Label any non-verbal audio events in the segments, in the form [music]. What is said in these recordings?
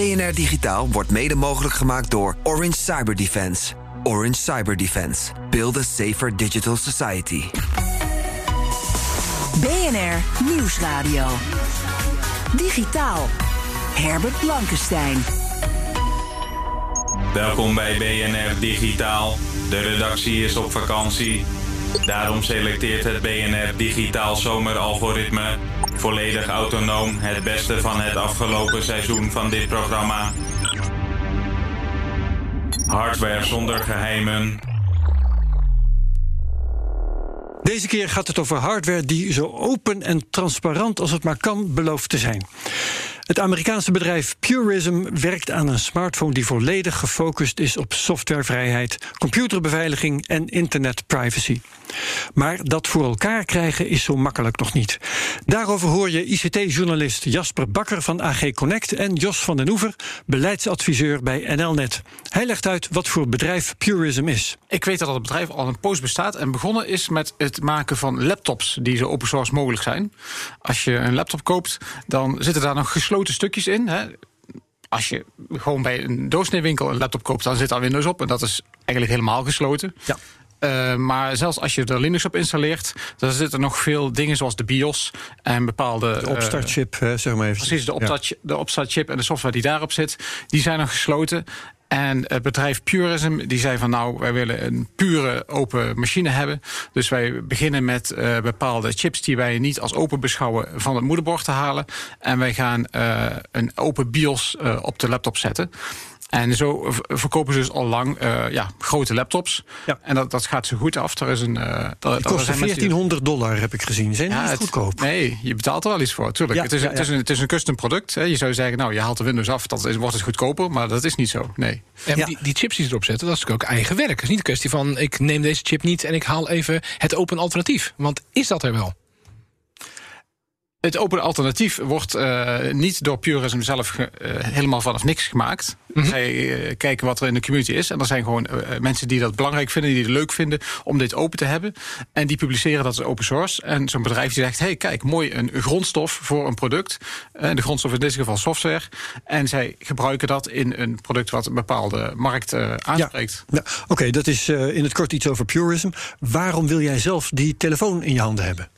BNR Digitaal wordt mede mogelijk gemaakt door Orange Cyber Defense. Orange Cyber Defense. Build a safer digital society. BNR Nieuwsradio. Digitaal. Herbert Blankenstein. Welkom bij BNR Digitaal. De redactie is op vakantie. Daarom selecteert het BNR Digitaal zomeralgoritme volledig autonoom het beste van het afgelopen seizoen van dit programma. Hardware zonder geheimen. Deze keer gaat het over hardware die zo open en transparant als het maar kan belooft te zijn. Het Amerikaanse bedrijf Purism werkt aan een smartphone die volledig gefocust is op softwarevrijheid, computerbeveiliging en internetprivacy. Maar dat voor elkaar krijgen is zo makkelijk nog niet. Daarover hoor je ICT-journalist Jasper Bakker van AG Connect en Jos van den Oever, beleidsadviseur bij NLNet. Hij legt uit wat voor bedrijf Purism is. Ik weet dat het bedrijf al een poos bestaat en begonnen is met het maken van laptops die zo open source mogelijk zijn. Als je een laptop koopt, dan zitten daar nog gesloten stukjes in. Hè. Als je gewoon bij een doorsneewinkel een laptop koopt, dan zit daar Windows op en dat is eigenlijk helemaal gesloten. Ja. Uh, maar zelfs als je er Linux op installeert, dan zitten nog veel dingen zoals de BIOS en bepaalde. De opstartchip, uh, zeg maar even. Precies, de, opstart, ja. de opstartchip en de software die daarop zit, die zijn nog gesloten. En het bedrijf Purism die zei van nou, wij willen een pure open machine hebben. Dus wij beginnen met uh, bepaalde chips die wij niet als open beschouwen van het moederbord te halen. En wij gaan uh, een open BIOS uh, op de laptop zetten. En zo verkopen ze dus al lang uh, ja, grote laptops. Ja. En dat, dat gaat zo goed af. Er is een. Uh, dat kost 1400 dollar, heb ik gezien. Zijn ja, niet goedkoop? Nee, je betaalt er wel iets voor. Tuurlijk. Ja, het, is, ja, het, is een, het is een custom product. Hè. Je zou zeggen, nou, je haalt de Windows af, dan wordt het goedkoper. Maar dat is niet zo. Nee. En die, die, chips die ze erop zetten, dat is ook eigen werk. Het is niet een kwestie van ik neem deze chip niet en ik haal even het open alternatief. Want is dat er wel? Het open alternatief wordt uh, niet door Purism zelf ge, uh, helemaal vanaf niks gemaakt. Mm -hmm. Zij uh, kijken wat er in de community is. En er zijn gewoon mensen die dat belangrijk vinden, die het leuk vinden om dit open te hebben. En die publiceren dat als open source. En zo'n bedrijf die zegt: hey, kijk, mooi, een grondstof voor een product. En de grondstof in dit geval software. En zij gebruiken dat in een product wat een bepaalde markt aanspreekt. Ja. ja. Oké, okay, dat is in het kort iets over Purism. Waarom wil jij zelf die telefoon in je handen hebben?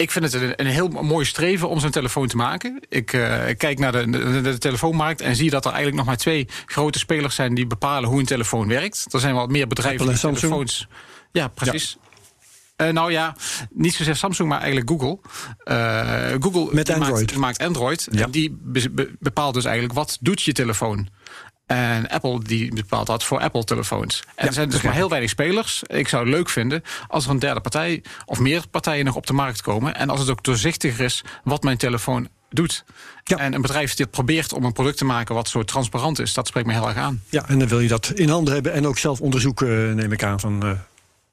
Ik vind het een, een, heel mooi streven om zo'n telefoon te maken. Ik uh, kijk naar de, de, de, telefoonmarkt en zie dat er eigenlijk nog maar twee grote spelers zijn die bepalen hoe een telefoon werkt. Er zijn wel meer bedrijven die telefoons. Ja, precies. Ja. Uh, nou ja, niet zozeer Samsung, maar eigenlijk Google. Uh, Google Met Android. Maakt, maakt Android. Ja. En die be bepaalt dus eigenlijk wat doet je telefoon. En Apple die bepaalt dat voor Apple-telefoons. En ja, er zijn dus maar heel weinig spelers. Ik zou het leuk vinden als er een derde partij of meer partijen nog op de markt komen. En als het ook doorzichtiger is wat mijn telefoon doet. Ja. En een bedrijf die probeert om een product te maken wat zo transparant is, dat spreekt me heel erg aan. Ja, en dan wil je dat in handen hebben en ook zelf onderzoeken, neem ik aan. Van, uh,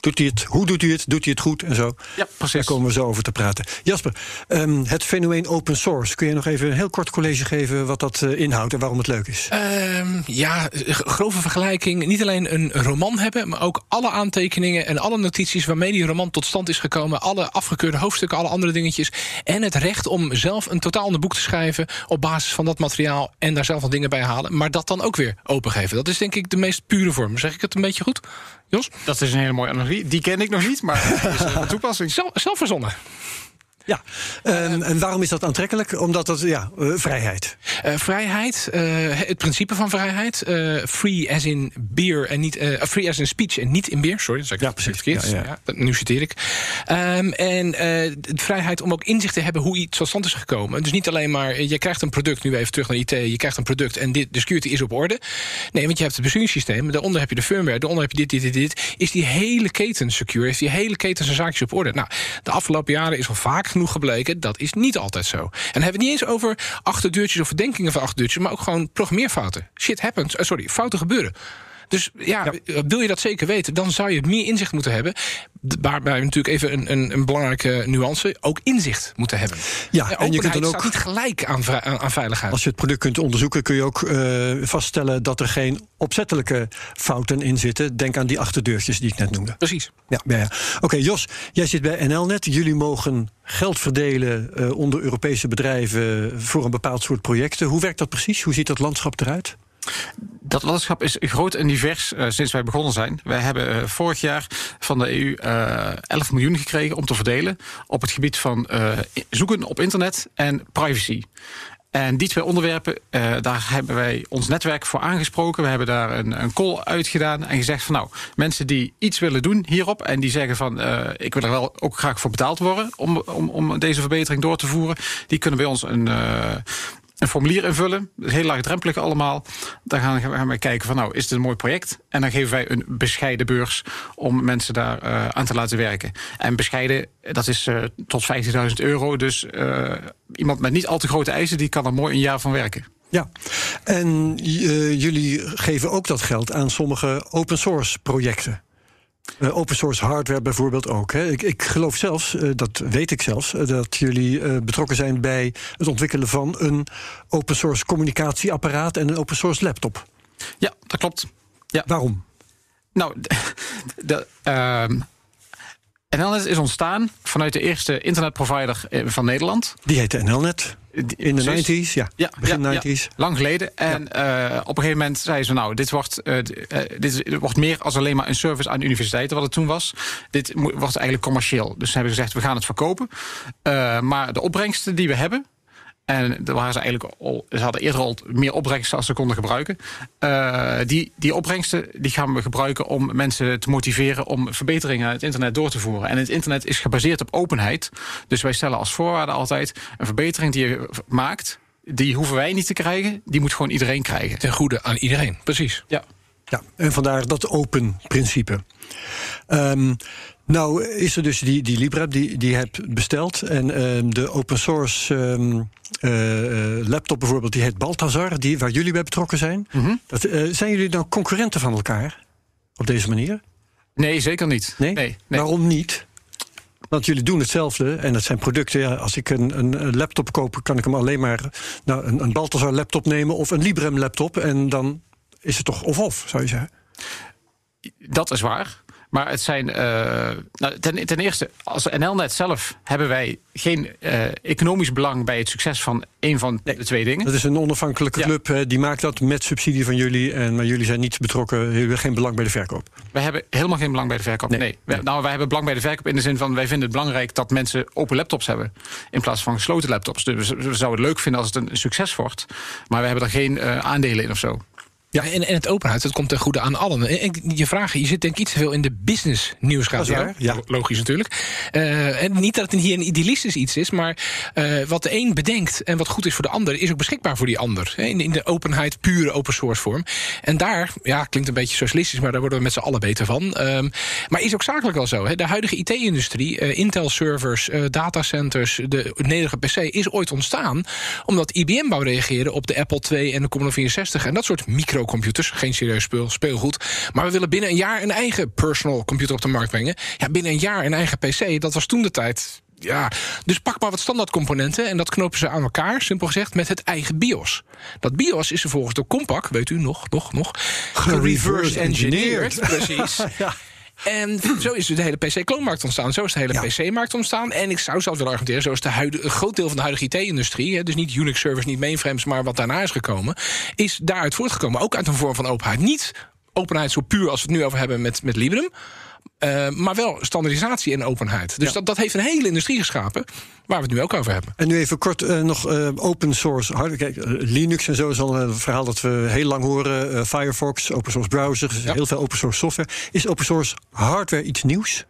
Doet hij het? Hoe doet hij het? Doet hij het goed? En zo. Ja, precies. Daar komen we zo over te praten. Jasper, um, het fenomeen open source. Kun je nog even een heel kort college geven wat dat uh, inhoudt en waarom het leuk is? Um, ja, grove vergelijking. Niet alleen een roman hebben, maar ook alle aantekeningen en alle notities waarmee die roman tot stand is gekomen. Alle afgekeurde hoofdstukken, alle andere dingetjes. En het recht om zelf een totaal ander boek te schrijven op basis van dat materiaal en daar zelf nog dingen bij halen. Maar dat dan ook weer opengeven. Dat is denk ik de meest pure vorm. Zeg ik het een beetje goed? Jos? Dat is een hele mooie analogie. Die ken ik nog niet, maar [laughs] is een toepassing. Zelf, zelf verzonnen. Ja, en, en waarom is dat aantrekkelijk? Omdat dat, ja, uh, vrijheid. Uh, vrijheid, het principe van vrijheid. free as in beer en niet. free as in speech en niet in beer. Sorry, dat ik ja, precies. verkeerd. Ja, ja. Ja, nu citeer ik. Um, en de vrijheid om ook inzicht te hebben hoe iets tot stand is gekomen. Dus niet alleen maar, je krijgt een product, nu even terug naar IT, je krijgt een product en dit, de security is op orde. Nee, want je hebt het besturingssysteem, daaronder heb je de firmware, daaronder heb je dit, dit, dit, dit. Is die hele keten secure? Is die hele keten zijn zaakjes op orde? Nou, de afgelopen jaren is al vaak genoeg gebleken, dat is niet altijd zo. En dan hebben we het niet eens over achterdeurtjes of verdenkingen van achterdeurtjes, maar ook gewoon programmeerfouten. Shit happens, eh, sorry, fouten gebeuren. Dus ja, wil je dat zeker weten, dan zou je meer inzicht moeten hebben. Waarbij we natuurlijk even een, een, een, belangrijke nuance, ook inzicht moeten hebben. Ja, en je kunt dan ook niet gelijk aan, aan, veiligheid. Als je het product kunt onderzoeken, kun je ook uh, vaststellen dat er geen opzettelijke fouten in zitten. Denk aan die achterdeurtjes die ik net noemde. Precies. Ja, ja, ja. Oké, Jos, jij zit bij NLNet. Jullie mogen geld verdelen uh, onder Europese bedrijven voor een bepaald soort projecten. Hoe werkt dat precies? Hoe ziet dat landschap eruit? Dat landschap is groot en divers uh, sinds wij begonnen zijn. Wij hebben uh, vorig jaar van de EU uh, 11 miljoen gekregen om te verdelen op het gebied van zoeken op internet en privacy. En die twee onderwerpen, daar hebben wij ons netwerk voor aangesproken. We hebben daar een, een call uitgedaan en gezegd van nou, mensen die iets willen doen hierop en die zeggen van ik wil er wel ook graag voor betaald worden om, om, om deze verbetering door te voeren, die kunnen bij ons een een formulier invullen. Heel laagdrempelig allemaal. Dan gaan, gaan wij kijken van nou, is dit een mooi project? En dan geven wij een bescheiden beurs om mensen daar uh, aan te laten werken. En bescheiden, dat is uh, tot 15.000 euro. Dus uh, iemand met niet al te grote eisen, die kan er mooi een jaar van werken. Ja, en jullie geven ook dat geld aan sommige open source projecten. Uh, open source hardware bijvoorbeeld ook. Hè. Ik, ik geloof zelfs, uh, dat weet ik zelfs, uh, dat jullie betrokken zijn bij het ontwikkelen van een open source communicatieapparaat en een open source laptop. Ja, dat klopt. Ja. Waarom? Nou, [laughs] de, de, ehm, NLNet is ontstaan vanuit de eerste internetprovider van Nederland. Die heette NLNet. In de 90s, ja. ja begin ja, 90s. Ja, lang geleden. En uh, op een gegeven moment zeiden ze: Nou, dit wordt, uh, dit wordt meer als alleen maar een service aan universiteiten, wat het toen was. Dit wordt eigenlijk commercieel. Dus ze hebben gezegd: We gaan het verkopen. Uh, maar de opbrengsten die we hebben, en daar waren ze eigenlijk al, ze hadden eerder al meer opbrengsten als ze konden gebruiken. Uh, die, die opbrengsten die gaan we gebruiken om mensen te motiveren om verbeteringen aan het internet door te voeren. En het internet is gebaseerd op openheid. Dus wij stellen als voorwaarde altijd een verbetering die je maakt. Die hoeven wij niet te krijgen, die moet gewoon iedereen krijgen. Ten goede aan iedereen, precies. Ja. Ja, en vandaar dat open principe. Um, nou, is er dus die, die Libra die, die je hebt besteld. En um, de open source um, uh, laptop bijvoorbeeld, die heet Balthazar, die, waar jullie bij betrokken zijn. Mm -hmm. dat, uh, zijn jullie dan concurrenten van elkaar op deze manier? Nee, zeker niet. Nee? nee, nee. Waarom niet? Want jullie doen hetzelfde en dat zijn producten. Ja, als ik een, een, laptop koop, kan ik hem alleen maar nou, een, een Balthazar laptop nemen of een Librem laptop. En dan is het toch of-of, zou je zeggen? Dat is waar. Maar het zijn. Uh, nou, ten, ten, eerste, als NLNet zelf hebben wij geen uh, economisch belang bij het succes van een van de twee dingen. Dat is een onafhankelijke club, ja. die maakt dat met subsidie van jullie. En, maar jullie zijn niet betrokken, jullie hebben geen belang bij de verkoop. Wij hebben helemaal geen belang bij de verkoop. Nee. nou, wij hebben belang bij de verkoop in de zin van wij vinden het belangrijk dat mensen open laptops hebben. In plaats van gesloten laptops. Dus we zouden het leuk vinden als het een succes wordt. Maar we hebben er geen uh, aandelen in of zo. Ja, en, en het openheid, dat komt ten goede aan allen. En je vragen, je zit denk ik iets te veel in de business nieuwsradio. Ja. Logisch natuurlijk. Uh, en niet dat het hier een idealistisch iets is, maar uh, wat de een bedenkt en wat goed is voor de ander, is ook beschikbaar voor die ander. In, in de openheid, pure open source vorm. En daar, ja, klinkt een beetje socialistisch, maar daar worden we met z'n allen beter van. Um, maar is ook zakelijk al zo. Hè? De huidige IT-industrie, uh, Intel-servers, datacenters, de nederige PC, is ooit ontstaan omdat IBM wou reageren op de Apple II en de Commodore 64 en dat soort micro computers, geen serieus speel, speelgoed. Maar we willen binnen een jaar een eigen personal computer op de markt brengen. Ja, binnen een jaar een eigen PC, dat was toen de tijd. Ja, dus pak maar wat standaardcomponenten en dat knopen ze aan elkaar, simpel gezegd, met het eigen BIOS. Dat BIOS is vervolgens door Compaq, weet u nog, nog, nog, gereverse engineered. Precies. [laughs] ja. En zo is de hele PC-kloonmarkt ontstaan. Zo is de hele ja. PC-markt ontstaan. En ik zou zelfs willen argumenteren, zo is de huidige, een groot deel van de huidige IT-industrie... dus niet Unix-servers, niet mainframes, maar wat daarna is gekomen... is daaruit voortgekomen. Ook uit een vorm van openheid. Niet openheid zo puur als we het nu over hebben met, met Librem... Uh, maar wel standaardisatie en openheid. Dus ja. dat, dat heeft een hele industrie geschapen. Waar we het nu ook over hebben. En nu even kort uh, nog uh, open source hardware. Kijk, Linux en zo is al een verhaal dat we heel lang horen. Firefox, open source browsers, ja. heel veel open source software. Is open source hardware iets nieuws?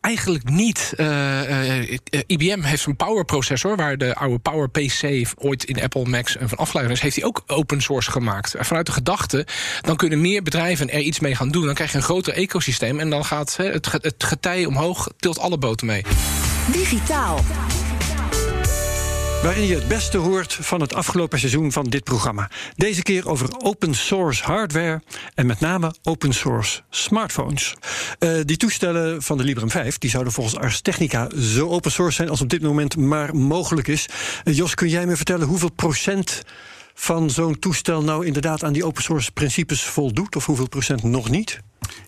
Eigenlijk niet. Uh, uh, IBM heeft een power processor, waar de oude Power PC ooit in Apple Macs van afgeleid is, heeft hij ook open source gemaakt. Vanuit de gedachte, dan kunnen meer bedrijven er iets mee gaan doen. Dan krijg je een groter ecosysteem en dan gaat het getij omhoog, tilt alle boten mee. Digitaal. Waarin je het beste hoort van het afgelopen seizoen van dit programma. Deze keer over open source hardware en met name open source smartphones. Uh, die toestellen van de Librem 5 die zouden volgens Ars Technica zo open source zijn als op dit moment maar mogelijk is. Uh, Jos, kun jij me vertellen hoeveel procent van zo'n toestel nou inderdaad aan die open source principes voldoet? Of hoeveel procent nog niet?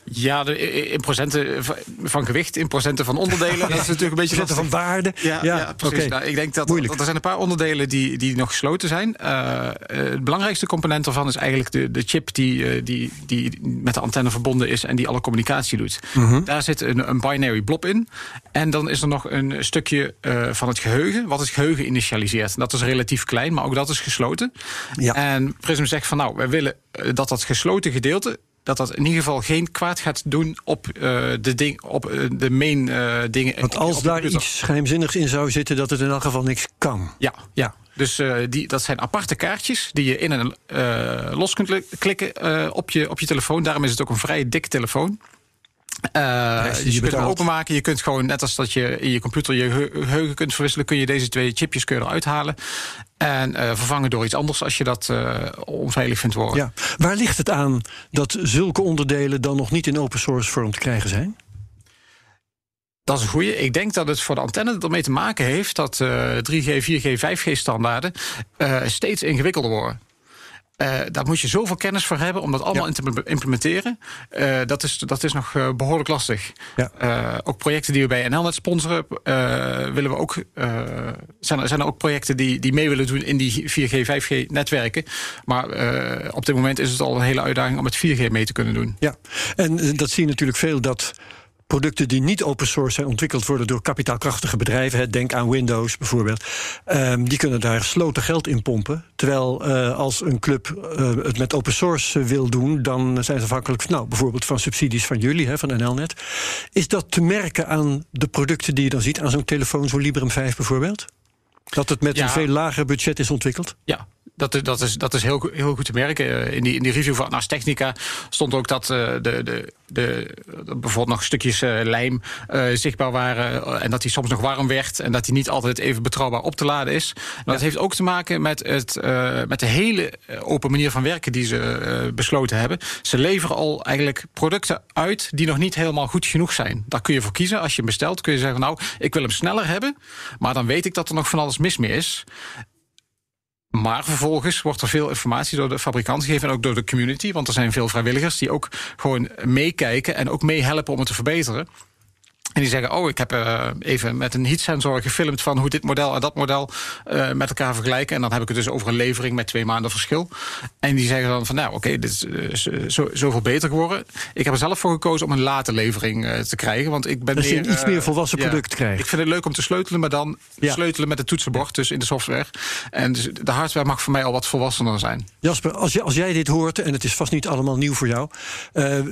Ja, de, in procenten van gewicht, in procenten van onderdelen. dat is natuurlijk een beetje procenten van waarde. Ja, ja, ja precies. Okay. Nou, ik denk dat, dat, er zijn een paar onderdelen die, die nog gesloten zijn. Uh, het belangrijkste component daarvan is eigenlijk de, de chip die, die, die met de antenne verbonden is en die alle communicatie doet. Mm -hmm. Daar zit een, een, binary blob in. En dan is er nog een stukje uh, van het geheugen, wat het geheugen initialiseert. Dat is relatief klein, maar ook dat is gesloten. Ja. En Prism zegt van nou, wij willen dat dat gesloten gedeelte dat dat in ieder geval geen kwaad gaat doen op, uh, de, ding, op uh, de main uh, dingen. Want als daar iets geheimzinnigs in zou zitten, dat het in elk geval niks kan. Ja, ja. Dus die, dat zijn aparte kaartjes die je in en los kunt klikken op, je, op je telefoon. Daarom is het ook een vrij dikke telefoon. Uh, dus je kunt hem openmaken. Je kunt gewoon, net als dat je in je computer je geheugen kunt verwisselen, kun je deze twee chipjes kun je eruit halen. En uh, vervangen door iets anders als je dat uh, onveilig vindt worden. Ja. Waar ligt het aan dat zulke onderdelen dan nog niet in open source vorm te krijgen zijn? Dat is een goede. Ik denk dat het voor de antenne ermee te maken heeft dat 3G, 4G, 5G standaarden steeds ingewikkelder worden. Uh, daar moet je zoveel kennis voor hebben om dat allemaal ja. in te implementeren. Uh, dat, is, dat is nog uh, behoorlijk lastig. Ja. ook projecten die we bij NLNet sponsoren, willen we ook. zijn, er, zijn er ook projecten die, die mee willen doen in die 4G, 5G netwerken. Maar op dit moment is het al een hele uitdaging om het 4G mee te kunnen doen. Ja, en dat zie je natuurlijk veel dat producten die niet open source zijn ontwikkeld worden door kapitaalkrachtige bedrijven. Denk aan Windows bijvoorbeeld. Um, die kunnen daar sloten geld in pompen. Terwijl uh, als een club uh, het met open source wil doen, dan zijn ze afhankelijk nou, bijvoorbeeld van subsidies van jullie, van NLNet. Is dat te merken aan de producten die je dan ziet, aan zo'n telefoon, zo'n Librem 5 bijvoorbeeld? Dat het met ja. een veel lager budget is ontwikkeld? Ja, dat, dat, is, dat is heel, heel goed te merken. In die, in die review van Ars Technica stond ook dat uh, de, de, de, bijvoorbeeld nog stukjes uh, lijm uh, zichtbaar waren. en dat die soms nog warm werd. En dat die niet altijd even betrouwbaar op te laden is. Ja. dat heeft ook te maken met, het, met de hele open manier van werken die ze besloten hebben. Ze leveren al eigenlijk producten uit die nog niet helemaal goed genoeg zijn. Daar kun je voor kiezen. Als je hem bestelt kun je zeggen, nou, ik wil hem sneller hebben. Maar dan weet ik dat er nog van alles mis mee is. Maar vervolgens wordt er veel informatie door de fabrikant gegeven en ook door de community. Want er zijn veel vrijwilligers die ook gewoon meekijken en ook meehelpen om het te verbeteren. En die zeggen, oh, ik heb uh, even met een heatsensor gefilmd... van hoe dit model en dat model uh, met elkaar vergelijken. En dan heb ik het dus over een levering met twee maanden verschil. En die zeggen dan van, nou, oké, okay, dit is uh, zo, zoveel beter geworden. Ik heb er zelf voor gekozen om een late levering te krijgen. Want ik ben meer, een iets meer volwassen ja, product krijgen. Ik vind het leuk om te sleutelen, maar dan ja. sleutelen met het toetsenbord. Dus in de software. En dus de hardware mag voor mij al wat volwassener zijn. Jasper, als, je, als jij dit hoort, en het is vast niet allemaal nieuw voor jou...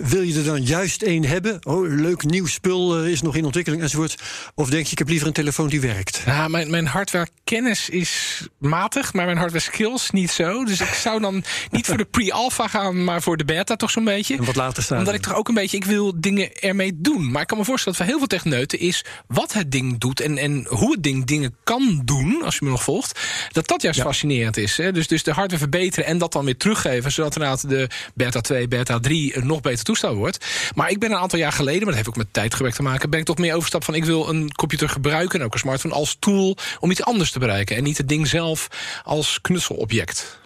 wil je er dan juist één hebben? Oh, leuk nieuw spul is nog in ontwikkeling enzovoort? Of denk je, ik heb liever een telefoon die werkt? Ja, mijn, mijn hardware-kennis is matig, maar mijn hardware-skills niet zo. Dus ik zou dan niet voor de pre-alpha gaan, maar voor de beta toch zo'n beetje. En wat later staan. Omdat ik toch ook een beetje, ik wil dingen ermee doen. Maar ik kan me voorstellen dat voor heel veel techneuten is wat het ding doet en, en hoe het ding dingen kan doen, als je me nog volgt, dat dat juist ja. fascinerend is. Hè? Dus, dus de hardware verbeteren en dat dan weer teruggeven, zodat inderdaad de beta 2, beta 3 een nog beter toestel wordt. Maar ik ben een aantal jaar geleden, maar dat heeft ook met tijdgebrek te maken, ben ik toch meer overstap van ik wil een computer gebruiken en ook een smartphone als tool om iets anders te bereiken en niet het ding zelf als knutselobject.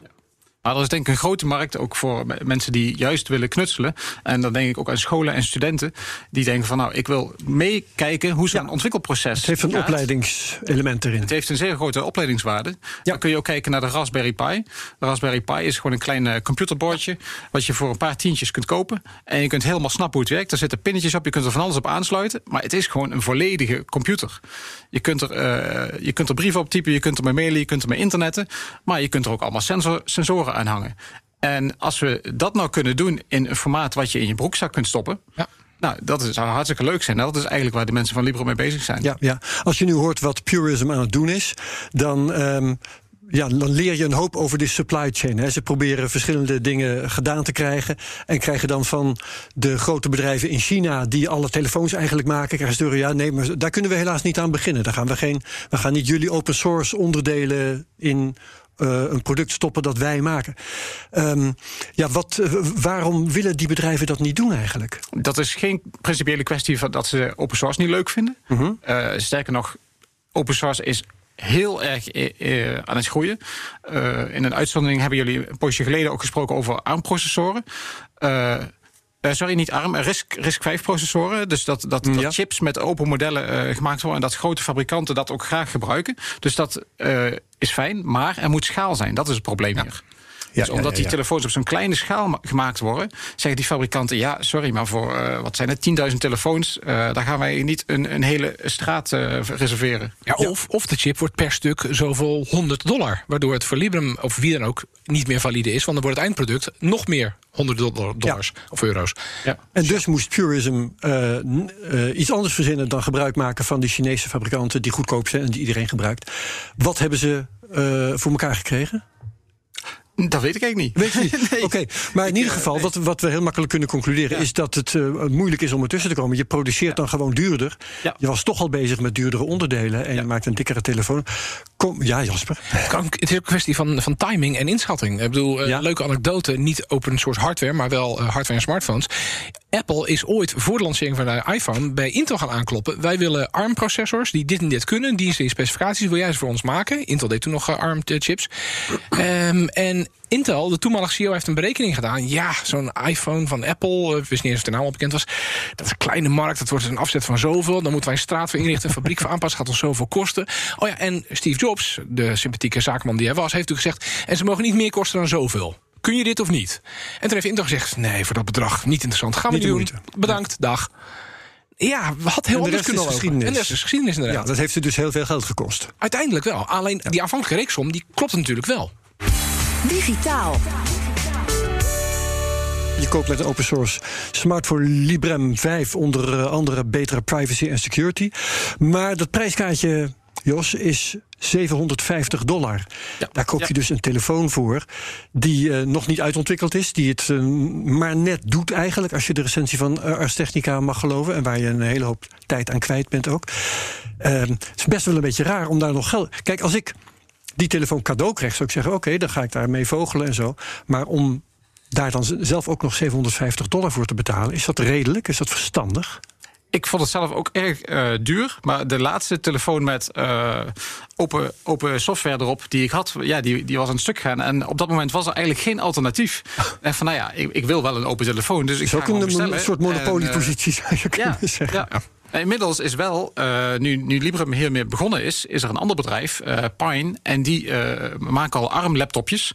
Maar er is denk ik een grote markt ook voor mensen die juist willen knutselen. En dan denk ik ook aan scholen en studenten die denken van nou, ik wil meekijken hoe zo'n ja. ontwikkelproces. Het heeft een gaat. opleidingselement erin. Het heeft een zeer grote opleidingswaarde. Ja. Dan kun je ook kijken naar de Raspberry Pi. De Raspberry Pi is gewoon een klein uh, computerbordje wat je voor een paar tientjes kunt kopen. En je kunt helemaal snappen hoe het werkt. Er zitten pinnetjes op, je kunt er van alles op aansluiten. Maar het is gewoon een volledige computer. Je kunt er, uh, je kunt er brieven op typen, je kunt er mee mailen, je kunt er mee internetten. Maar je kunt er ook allemaal sensor, sensoren aan hangen. En als we dat nou kunnen doen in een formaat wat je in je broekzak kunt stoppen. Ja. Nou, dat zou hartstikke leuk zijn. Dat is eigenlijk waar de mensen van Libro mee bezig zijn. Ja, ja. Als je nu hoort wat Purism aan het doen is, dan. Um, ja, dan leer je een hoop over de supply chain. Hè. Ze proberen verschillende dingen gedaan te krijgen. En krijgen dan van de grote bedrijven in China, die alle telefoons eigenlijk maken, krijgen ze door, ja, nee, maar daar kunnen we helaas niet aan beginnen. Daar gaan we, geen, we gaan niet jullie open source onderdelen in een product stoppen dat wij maken. Um, ja, wat, uh, waarom willen die bedrijven dat niet doen eigenlijk? Dat is geen principiële kwestie van dat ze open source niet leuk vinden. Uh -huh. sterker nog, open source is heel erg eh, aan het groeien. Uh, in een uitzondering hebben jullie een poosje geleden ook gesproken over ARM-processoren. Uh, uh, sorry, niet ARM, RISC, RISC 5 processoren. Dus dat, dat, dat ja. chips met open modellen uh, gemaakt worden... en dat grote fabrikanten dat ook graag gebruiken. Dus dat uh, is fijn, maar er moet schaal zijn. Dat is het probleem ja. hier. Dus ja, omdat ja, ja, die telefoons op zo'n kleine schaal gemaakt worden, zeggen die fabrikanten: ja, sorry, maar voor uh, wat zijn het, 10.000 telefoons, uh, daar gaan wij niet een, een hele straat uh, reserveren. Ja, of, of de chip wordt per stuk zoveel 100 dollar, waardoor het voor Librem of wie dan ook niet meer valide is, want dan wordt het eindproduct nog meer 100 dollar, dollars of euro's. Ja. En dus moest Purism iets anders verzinnen dan gebruik maken van die Chinese fabrikanten die goedkoop zijn en die iedereen gebruikt. Wat hebben ze voor elkaar gekregen? Dat weet ik eigenlijk niet. Weet je niet? [laughs] nee. Oké, okay. maar in ieder geval, wat, wat we heel makkelijk kunnen concluderen... Ja. is dat het uh, moeilijk is om ertussen te komen. Je produceert ja. dan gewoon duurder. Ja. Je was toch al bezig met duurdere onderdelen... en je maakt een dikkere telefoon. Kom, ja, Jasper. Het is ook een kwestie van, van timing en inschatting. Ik bedoel, uh, leuke anekdote. Niet open source hardware, maar wel uh, hardware en smartphones. Apple is ooit voor de lancering van de iPhone bij Intel gaan aankloppen. Wij willen ARM-processors die dit en dit kunnen. Die zijn specificaties. Wil jij ze voor ons maken? Intel deed toen nog ARM-chips. Um, en Intel, de toenmalige CEO, heeft een berekening gedaan. Ja, zo'n iPhone van Apple, ik wist niet eens of de naam al bekend was. Dat is een kleine markt, dat wordt een afzet van zoveel. Dan moeten wij een straat voor inrichten, een fabriek voor aanpassen, gaat ons zoveel kosten. Oh ja, en Steve Jobs, de sympathieke zaakman die hij was, heeft natuurlijk gezegd... en ze mogen niet meer kosten dan zoveel. Kun je dit of niet? En toen heeft Intel gezegd, nee, voor dat bedrag, niet interessant. Gaan we niet doen. Bedankt, dag. Ja, wat heel anders kunnen geschiedenis. En dat is geschiedenis inderdaad. Ja, dat heeft ze dus heel veel geld gekost. Uiteindelijk wel. Alleen ja. die aanvankelijke reeksom, die klopt natuurlijk wel. Digitaal. Je koopt met een open source smartphone Librem 5 onder andere betere privacy en security. Maar dat prijskaartje, Jos, is 750 dollar. Ja. Daar koop je ja. dus een telefoon voor die uh, nog niet uitontwikkeld is, die het uh, maar net doet eigenlijk, als je de recensie van uh, Ars Technica mag geloven, en waar je een hele hoop tijd aan kwijt bent ook. het is best wel een beetje raar om daar nog geld. Kijk, als ik die telefoon cadeau krijg, zou ik zeggen: oké, okay, dan ga ik daar mee vogelen en zo. Maar om daar dan zelf ook nog 750 dollar voor te betalen, is dat redelijk? Is dat verstandig? Ik vond het zelf ook erg uh, duur. Maar de laatste telefoon met uh, open, open software erop die ik had, ja, die, die was een stuk gaan. En op dat moment was er eigenlijk geen alternatief. [laughs] en van nou ja, ik, ik wil wel een open telefoon. Dus ik is ga ook een, soort monopoliepositie, zou je kunnen ja, zeggen. Ja. Inmiddels is wel, uh, nu, nu Librem hiermee begonnen is, is er een ander bedrijf, uh, Pine. En die uh, maken al ARM-laptopjes.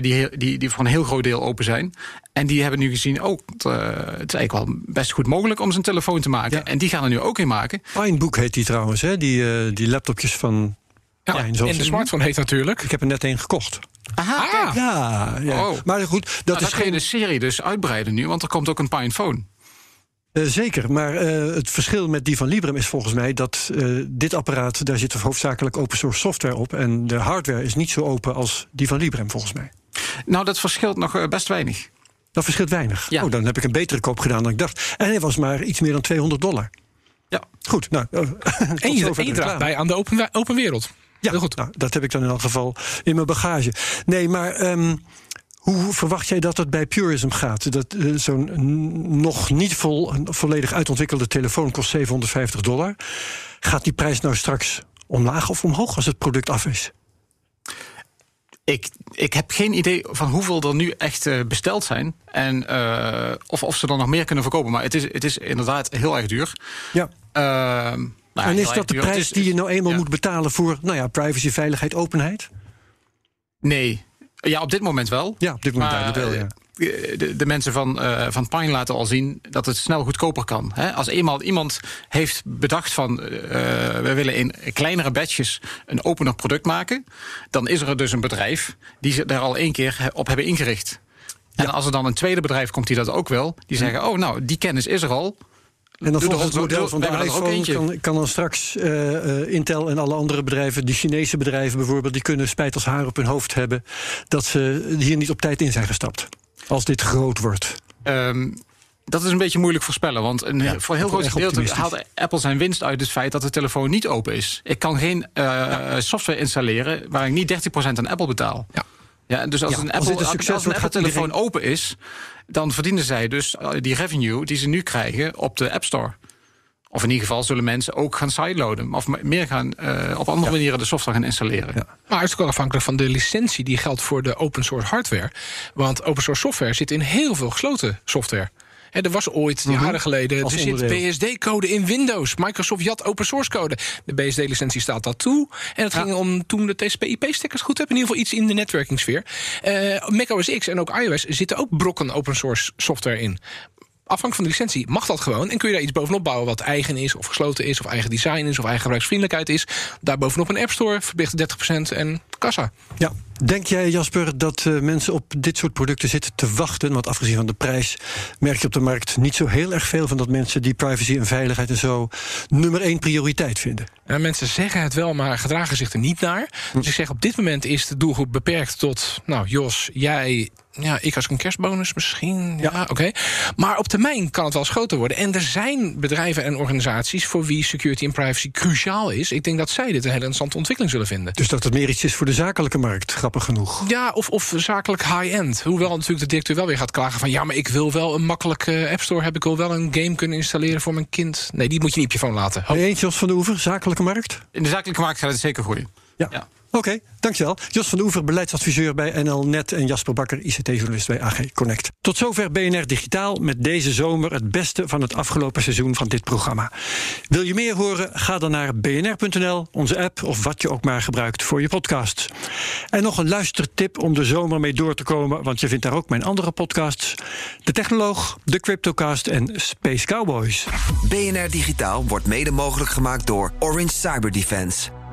die, die, die voor een heel groot deel open zijn. En die hebben nu gezien, oh, het, is eigenlijk wel best goed mogelijk om zijn telefoon te maken. Ja. En die gaan er nu ook in maken. Pinebook heet die trouwens, hè? Die, die laptopjes van. Ja, Pine, en de smartphone heet natuurlijk. Ik heb er net een gekocht. Aha, ah. ja, ja. Oh. maar goed, dat nou, is geen... de serie dus uitbreiden nu, want er komt ook een Pinephone. Uh, zeker, maar uh, het verschil met die van Librem is volgens mij dat uh, dit apparaat, daar zit hoofdzakelijk open source software op. En de hardware is niet zo open als die van Librem, volgens mij. Nou, dat verschilt nog best weinig. Dat verschilt weinig. Ja. Oh, dan heb ik een betere koop gedaan dan ik dacht. En hij was maar iets meer dan 200 dollar. Ja. Goed, nou. [laughs] en je, en je draagt bij aan de open, open wereld. Ja, Heel goed. Nou, dat heb ik dan in elk geval in mijn bagage. Nee, maar. Um, hoe verwacht jij dat het bij Purism gaat? Dat uh, zo'n nog niet vol, volledig uitontwikkelde telefoon kost 750 dollar. Gaat die prijs nou straks omlaag of omhoog als het product af is? Ik, ik heb geen idee van hoeveel er nu echt uh, besteld zijn. En uh, of, of ze er nog meer kunnen verkopen. Maar het is, het is inderdaad heel erg duur. Ja. Nou, en is dat de prijs is, die je nou eenmaal ja. moet betalen voor nou ja, privacy, veiligheid, openheid? Nee, ja, op dit moment wel. Ja, op dit moment maar, wel, ja. De, de, mensen van, uh, van Pine laten al zien dat het snel goedkoper kan. He, als eenmaal iemand heeft bedacht van... Uh, we willen in kleinere batches een opener product maken... dan is er dus een bedrijf die ze daar al één keer op hebben ingericht. En ja. als er dan een tweede bedrijf komt die dat ook wil... die zeggen, oh nou, die kennis is er al... En dan volgens het model van de iPhone kan, kan dan straks eh, eh, Intel en alle andere bedrijven, die Chinese bedrijven bijvoorbeeld, die kunnen spijt als haar op hun hoofd hebben dat ze hier niet op tijd in zijn gestapt. Als dit groot wordt. Ehm, dat is een beetje moeilijk voorspellen. Want een, Ja, voor een heel groot gedeelte haalt Apple zijn winst uit het feit dat de telefoon niet open is. Ik kan geen eh, software installeren waar ik niet 30% aan Apple betaal. Ja. Ja, dus als Ja, een Apple, als een Apple-telefoon iedereen- open is, dan verdienen zij dus eh, die revenue die ze nu krijgen op de App Store. Of in ieder geval zullen mensen ook gaan sideloaden. Of meer gaan eh, op andere manieren de software gaan installeren. Maar het is ook wel afhankelijk van de licentie die geldt voor de open source hardware. Want open source software zit in heel veel gesloten software. Er was ooit, jaren geleden, Mhm. Als er zit. BSD-code in Windows. Microsoft jat open source code. De BSD-licentie staat dat toe. En het ging om toen de TCP/IP-stickers goed hebben. In ieder geval iets in de netwerkingssfeer. Eh Mac OS X en ook iOS zitten ook brokken open source software in. Afhankelijk van de licentie mag dat gewoon. En kun je daar iets bovenop bouwen wat eigen is, of gesloten is, of eigen design is, of eigen gebruiksvriendelijkheid is. Daar bovenop een App Store, verplicht 30% en kassa. Ja. Denk jij, Jasper, dat eh, mensen op dit soort producten zitten te wachten? Want afgezien van de prijs merk je op de markt niet zo heel erg veel van dat mensen die privacy en veiligheid en zo nummer één prioriteit vinden. Ja, mensen zeggen het wel, maar gedragen zich er niet naar. Dus ik zeg, op dit moment is de doelgroep beperkt tot... nou, Jos, jij, ja, ik als een kerstbonus misschien. Ja, oké. Maar op termijn kan het wel eens groter worden. En er zijn bedrijven en organisaties... voor wie security en privacy cruciaal is. Ik denk dat zij dit een hele interessante ontwikkeling zullen vinden. Dus dat het meer iets is voor de zakelijke markt, grappig genoeg. Ja, of, of zakelijk high-end. Hoewel natuurlijk de directeur wel weer gaat klagen van... ja, maar ik wil wel een makkelijke App Store hebben. Ik wil wel een game kunnen installeren voor mijn kind. Nee, die moet je niet op je phone laten. Ho. Ben je eens, Jos van de Oever, zakelijke markt? In de zakelijke markt gaat het zeker groeien. Ja. Ja. Oké, dankjewel. Jos van de Oever, beleidsadviseur bij NL Net en Jasper Bakker, ICT-journalist bij AG Connect. Tot zover BNR Digitaal met deze zomer het beste van het afgelopen seizoen van dit programma. Wil je meer horen? Ga dan naar bnr.nl, onze app of wat je ook maar gebruikt voor je podcast. En nog een luistertip om de zomer mee door te komen, want je vindt daar ook mijn andere podcasts: De Technoloog, De Cryptocast en Space Cowboys. BNR Digitaal wordt mede mogelijk gemaakt door Orange Cyber Defense.